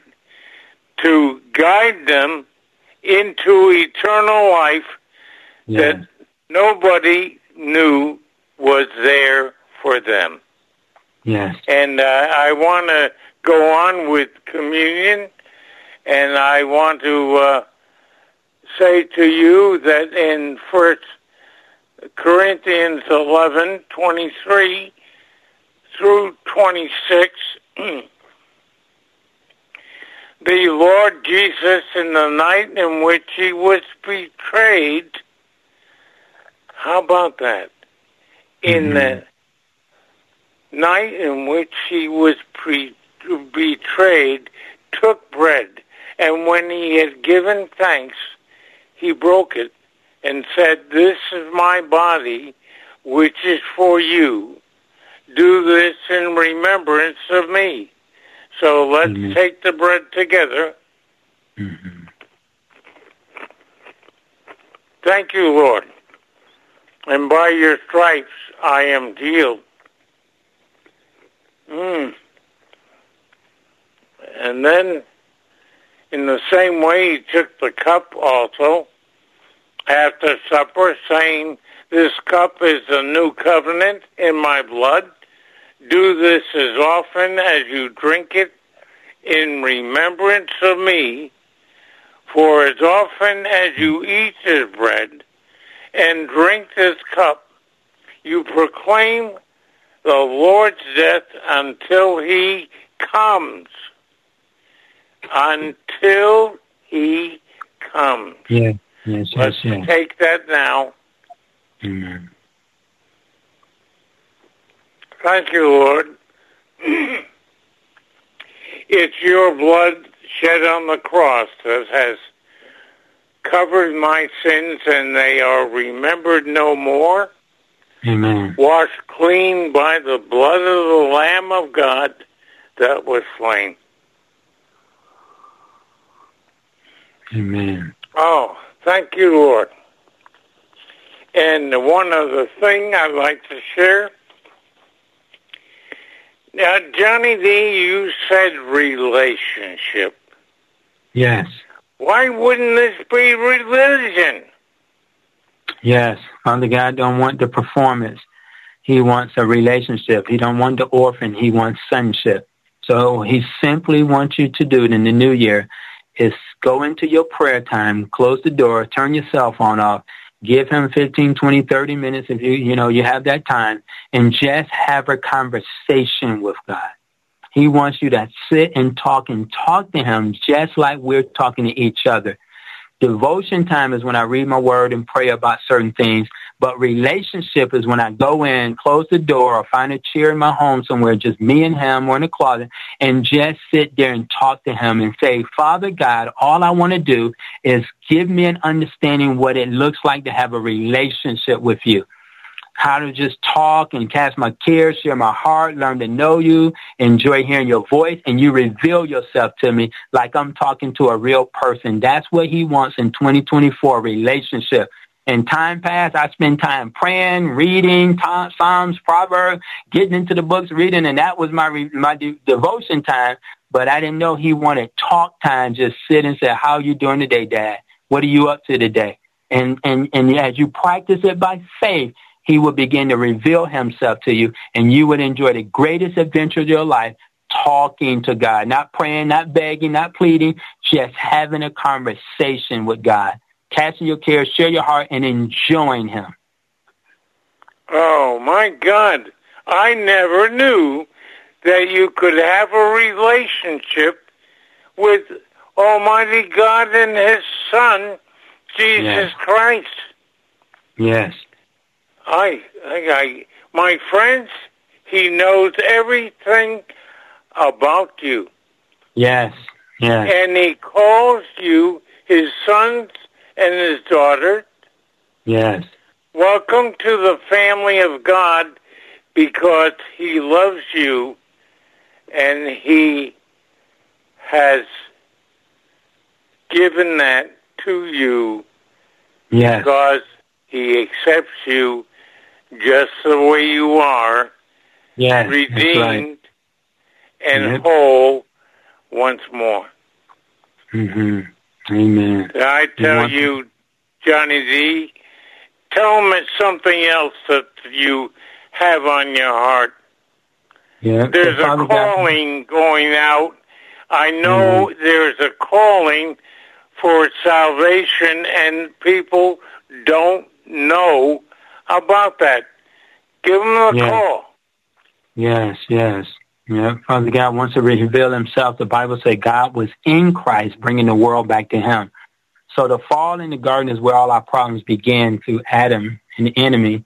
to guide them into eternal life yeah. that nobody knew was there for them. Yes. And uh, I want to go on with communion, and I want to uh, say to you that in First Corinthians eleven twenty three through twenty six. the Lord Jesus, in the night in which he was betrayed, how about that? In Mhm. the night in which he was pre- betrayed, took bread, and when he had given thanks, he broke it and said, This is my body, which is for you. Do this in remembrance of me. So let's Mhm. take the bread together. Mhm. Thank you, Lord. And by your stripes I am healed. Mm. And then, in the same way, he took the cup also after supper, saying, This cup is the new covenant in my blood. Do this as often as you drink it in remembrance of me. For as often as you eat this bread and drink this cup, you proclaim the Lord's death until he comes. Until he comes. Yeah. Yes. Yes. Let's Yes. take that now. Amen. Thank you, Lord. it's your blood shed on the cross that has covered my sins and they are remembered no more. Amen. washed clean by the blood of the Lamb of God that was slain. Amen. Oh, thank you, Lord. And one other thing I'd like to share. Now, Johnny D, you said relationship. Yes. Why wouldn't this be religion? Yes. Father God don't want the performance. He wants a relationship. He don't want the orphan. He wants sonship. So he simply wants you to do it in the new year is go into your prayer time, close the door, turn your cell phone off, give him 15, 20, 30 minutes if you, you know, you have that time and just have a conversation with God. He wants you to sit and talk and talk to him just like we're talking to each other. Devotion time is when I read my word and pray about certain things. But relationship is when I go in, close the door, or find a chair in my home somewhere, just me and him or in the closet, and just sit there and talk to him and say, Father God, all I want to do is give me an understanding what it looks like to have a relationship with you. How to just talk and cast my cares, share my heart, learn to know you, enjoy hearing your voice, and you reveal yourself to me like I'm talking to a real person. That's what he wants in 2024, relationship. In time passed. I spend time praying, reading Psalms, Proverbs, getting into the books, reading, and that was my re- my de- devotion time. But I didn't know he wanted talk time. Just sit and say, "How you doing today, Dad? What are you up to today?" And and and as you practice it by faith, he will begin to reveal himself to you, and you would enjoy the greatest adventure of your life, talking to God, not praying, not begging, not pleading, just having a conversation with God casting your cares, share your heart, and enjoying Him. Oh, my God. I never knew that you could have a relationship with Almighty God and His Son, Jesus Yes. Christ. Yes. I, I, I, my friends, He knows everything about you. Yes. Yes. And He calls you His sons and His daughter. Yes. Welcome to the family of God because He loves you and He has given that to you Yes. because He accepts you just the way you are, Yes. Redeemed right. and Yep. whole once more. hmm Amen. I tell you, Johnny D, tell them it's something else that you have on your heart. Yeah. There's a Father God- calling going out. I know Mm-hmm. there's a calling for salvation, and people don't know about that. Give them a Yeah. call. Yes, yes. Yeah, Father God wants to reveal himself. The Bible says God was in Christ, bringing the world back to him. So the fall in the garden is where all our problems began through Adam and the enemy.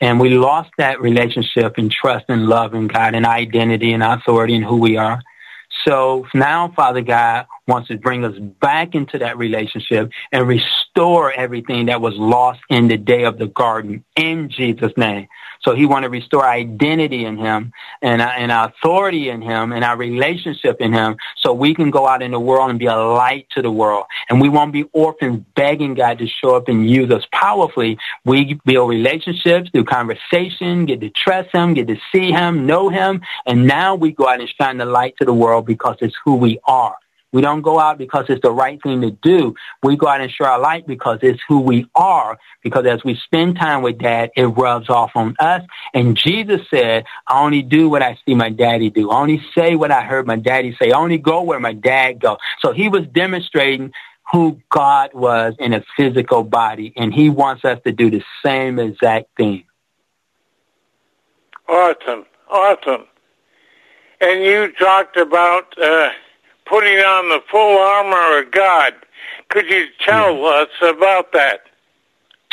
And we lost that relationship and trust and love in God and identity and authority and who we are. So now Father God wants to bring us back into that relationship and restore everything that was lost in the day of the garden in Jesus' name. So he wants to restore identity in him and, and authority in him and our relationship in him so we can go out in the world and be a light to the world. And we won't be orphans begging God to show up and use us powerfully. We build relationships through conversation, get to trust him, get to see him, know him. And now we go out and shine the light to the world because it's who we are. We don't go out because it's the right thing to do. We go out and share our light because it's who we are. Because as we spend time with dad, it rubs off on us. And Jesus said, I only do what I see my daddy do. I only say what I heard my daddy say. I only go where my dad go. So he was demonstrating who God was in a physical body. And he wants us to do the same exact thing. Awesome, awesome. And you talked about uh, putting on the full armor of God. Could you tell hmm. us about that?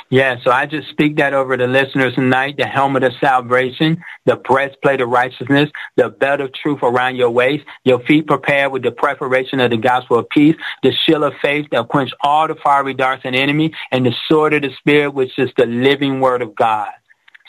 Yeah, so I just speak that over the listeners tonight, the helmet of salvation, the breastplate of righteousness, the belt of truth around your waist, your feet prepared with the preparation of the gospel of peace, the shield of faith that quench all the fiery darts and enemy, and the sword of the spirit, which is the living word of God.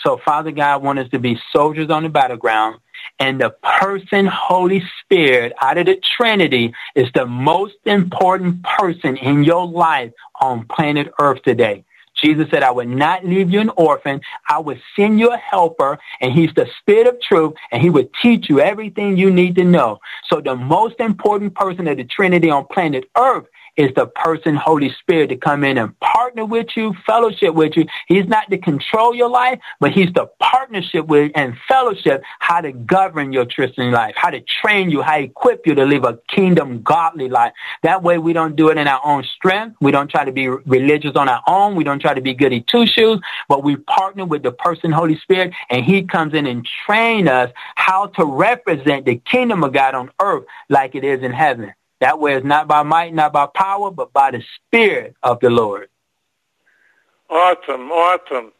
So Father God wants us to be soldiers on the battleground, and the person Holy Spirit out of the Trinity is the most important person in your life on planet Earth today. Jesus said, I would not leave you an orphan. I would send you a helper, and he's the spirit of truth, and he would teach you everything you need to know. So the most important person of the Trinity on planet Earth is the person Holy Spirit to come in and partner with you, fellowship with you. He's not to control your life, but he's the partnership with and fellowship how to govern your Christian life, how to train you, how to equip you to live a kingdom godly life. That way we don't do it in our own strength. We don't try to be religious on our own. We don't try to be goody two shoes, but we partner with the person Holy Spirit and he comes in and train us how to represent the kingdom of God on earth like it is in heaven. That way it's not by might, not by power, but by the Spirit of the Lord. Awesome, awesome.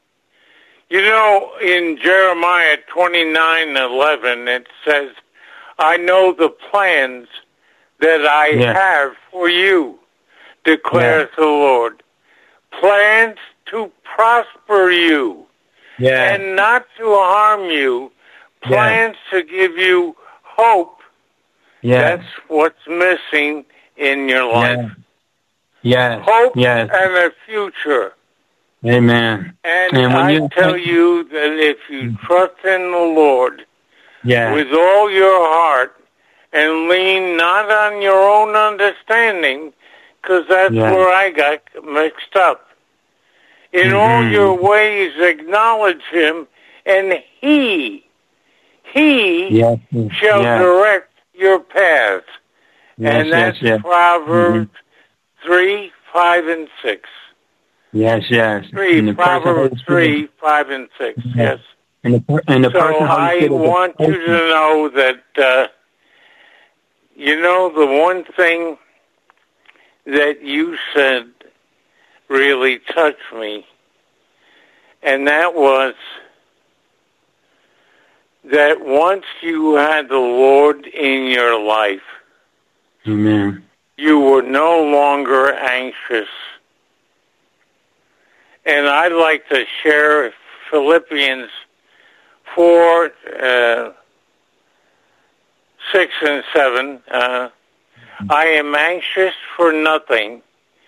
You know, in Jeremiah twenty-nine eleven, it says, I know the plans that I Yeah. have for you, declares the Lord. Plans to prosper you Yeah. and not to harm you. Plans to give you hope. Yes. That's what's missing in your life. Yes. Hope Yes. and a future. Amen. And, And when I you- tell you that if you trust in the Lord Yeah. with all your heart and lean not on your own understanding, because that's Yeah. where I got mixed up. In all Mhm. your ways acknowledge him, and he, he Yes. shall direct your path. Yes, and that's yes. Proverbs 3, 5, and 6. Yes, yes. 3, And the person Proverbs 3, 5, and 6. Mhm. Yes. And the, per- and the So person I want you to know that, uh, you know, the one thing that you said really touched me, and that was that once you had the Lord in your life, Amen. you were no longer anxious. And I'd like to share Philippians 4, uh, 6 and 7. Uh, I am anxious for nothing,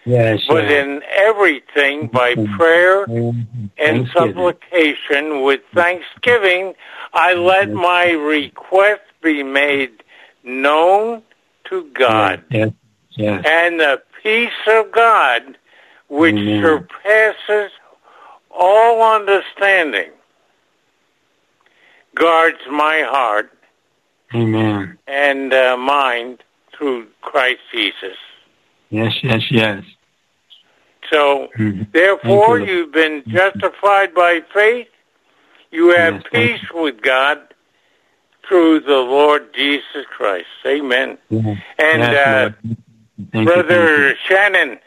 Yes. but yes. in everything by Mhm. prayer Mhm. and supplication with thanksgiving, I let Yes. my request be made known to God. Yes. Yes. And the peace of God, which Amen. surpasses all understanding, guards my heart Amen. and uh, mind through Christ Jesus. Yes, yes, yes. So, Mhm. therefore, you. you've been justified by faith. You have Yes, thank peace with God through the Lord Jesus Christ. Amen. Yeah. And Yes, uh, Thank Brother you. Shannon,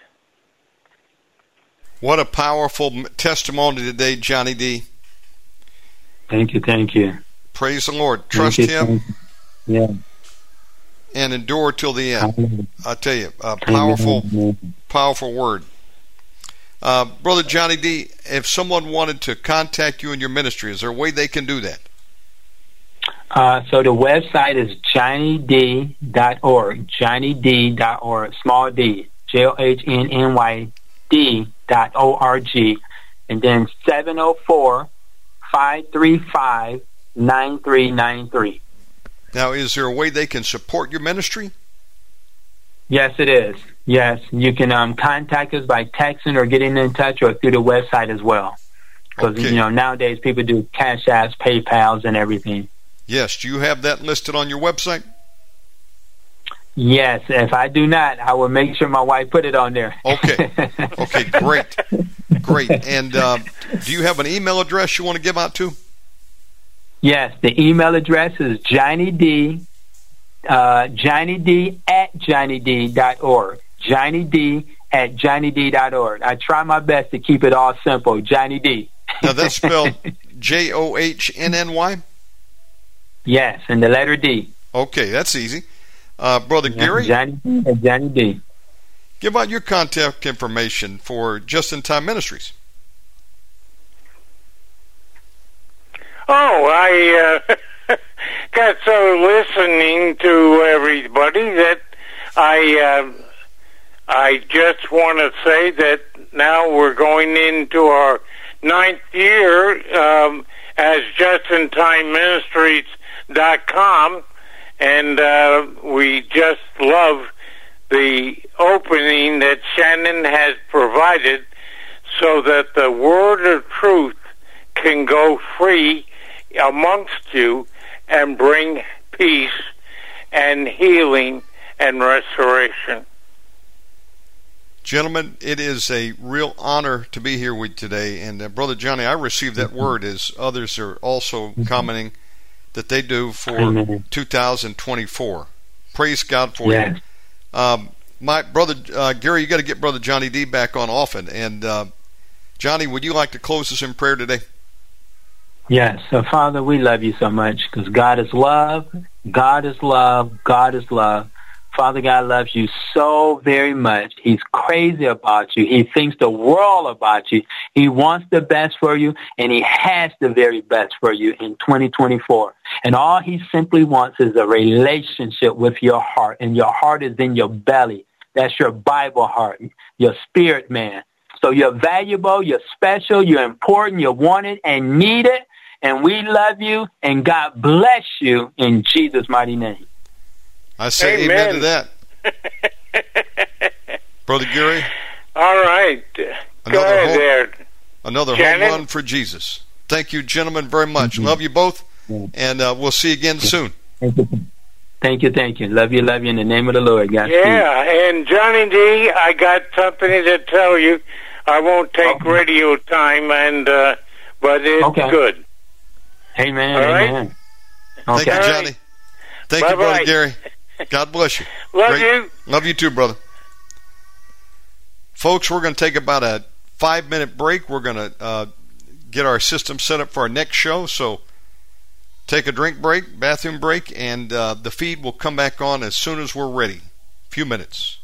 What a powerful testimony today, Johnny D. Thank you, thank you. Praise the Lord. Trust you, Him. Yeah. And endure till the end. I tell you, a powerful, powerful word. Uh, Brother Johnny D, if someone wanted to contact you in your ministry, is there a way they can do that? Uh, so the website is johnnyd.org, johnnyd.org, small d, J-O-H-N-N-Y-D dot O-R-G, and then 704-535-9393. Now, is there a way they can support your ministry? Yes, it is. Yes, you can um, contact us by texting or getting in touch or through the website as well. Because, Okay. you know, nowadays people do cash apps, PayPals, and everything. Yes. Do you have that listed on your website? Yes, if I do not, I will make sure my wife put it on there. Okay. Okay, great. Great. And uh, do you have an email address you want to give out to? Yes, the email address is Johnny D, uh, Johnny D at johnnyd.org. Johnny D at johnnyd.org. I try my best to keep it all simple. Johnny D. Now, that's spelled J O H N N Y? yes, and the letter D. Okay, that's easy. Uh, Brother Gary, Johnny D at Johnny D. give out your contact information for Just in Time Ministries. Oh, I uh, got so listening to everybody that I uh, I just want to say that now we're going into our ninth year um, as JustinTimeMinistries.com, and uh, we just love the opening that Shannon has provided so that the word of truth can go free amongst you and bring peace and healing and restoration. Gentlemen, it is a real honor to be here with you today. And uh, Brother Johnny, I received that word as others are also commenting that they do for Amen. 2024. Praise God for Yes. you. Um, my brother uh, Gary, you got to get Brother Johnny D back on often. And uh, Johnny, would you like to close us in prayer today? Yes. So, Father, we love you so much because God is love. God is love. God is love. Father God loves you so very much. He's crazy about you. He thinks the world about you. He wants the best for you, and he has the very best for you in 2024. And all he simply wants is a relationship with your heart, and your heart is in your belly. That's your Bible heart, your spirit man. So you're valuable, you're special, you're important, you're wanted and needed, and we love you, and God bless you in Jesus' mighty name. I say amen, Amen. to that. Brother Gary, All right. Another Go ahead hope. there. another Shannon? home run for Jesus. Thank you, gentlemen, very much. Love you both, and uh, we'll see you again soon. Thank you. Thank you, thank you. Love you, love you in the name of the Lord. God Yeah, and Johnny D, I got something to tell you. I won't take Okay. radio time, and uh, but it's Okay. good. Amen. All right. Amen. Thank you, Johnny. right. Thank you, Brother Gary. God bless you. Love Great- you. Love you too, brother. Folks, we're going to take about a five minute break. We're going to uh, get our system set up for our next show. So take a drink break, bathroom break, and uh, the feed will come back on as soon as we're ready. A few minutes.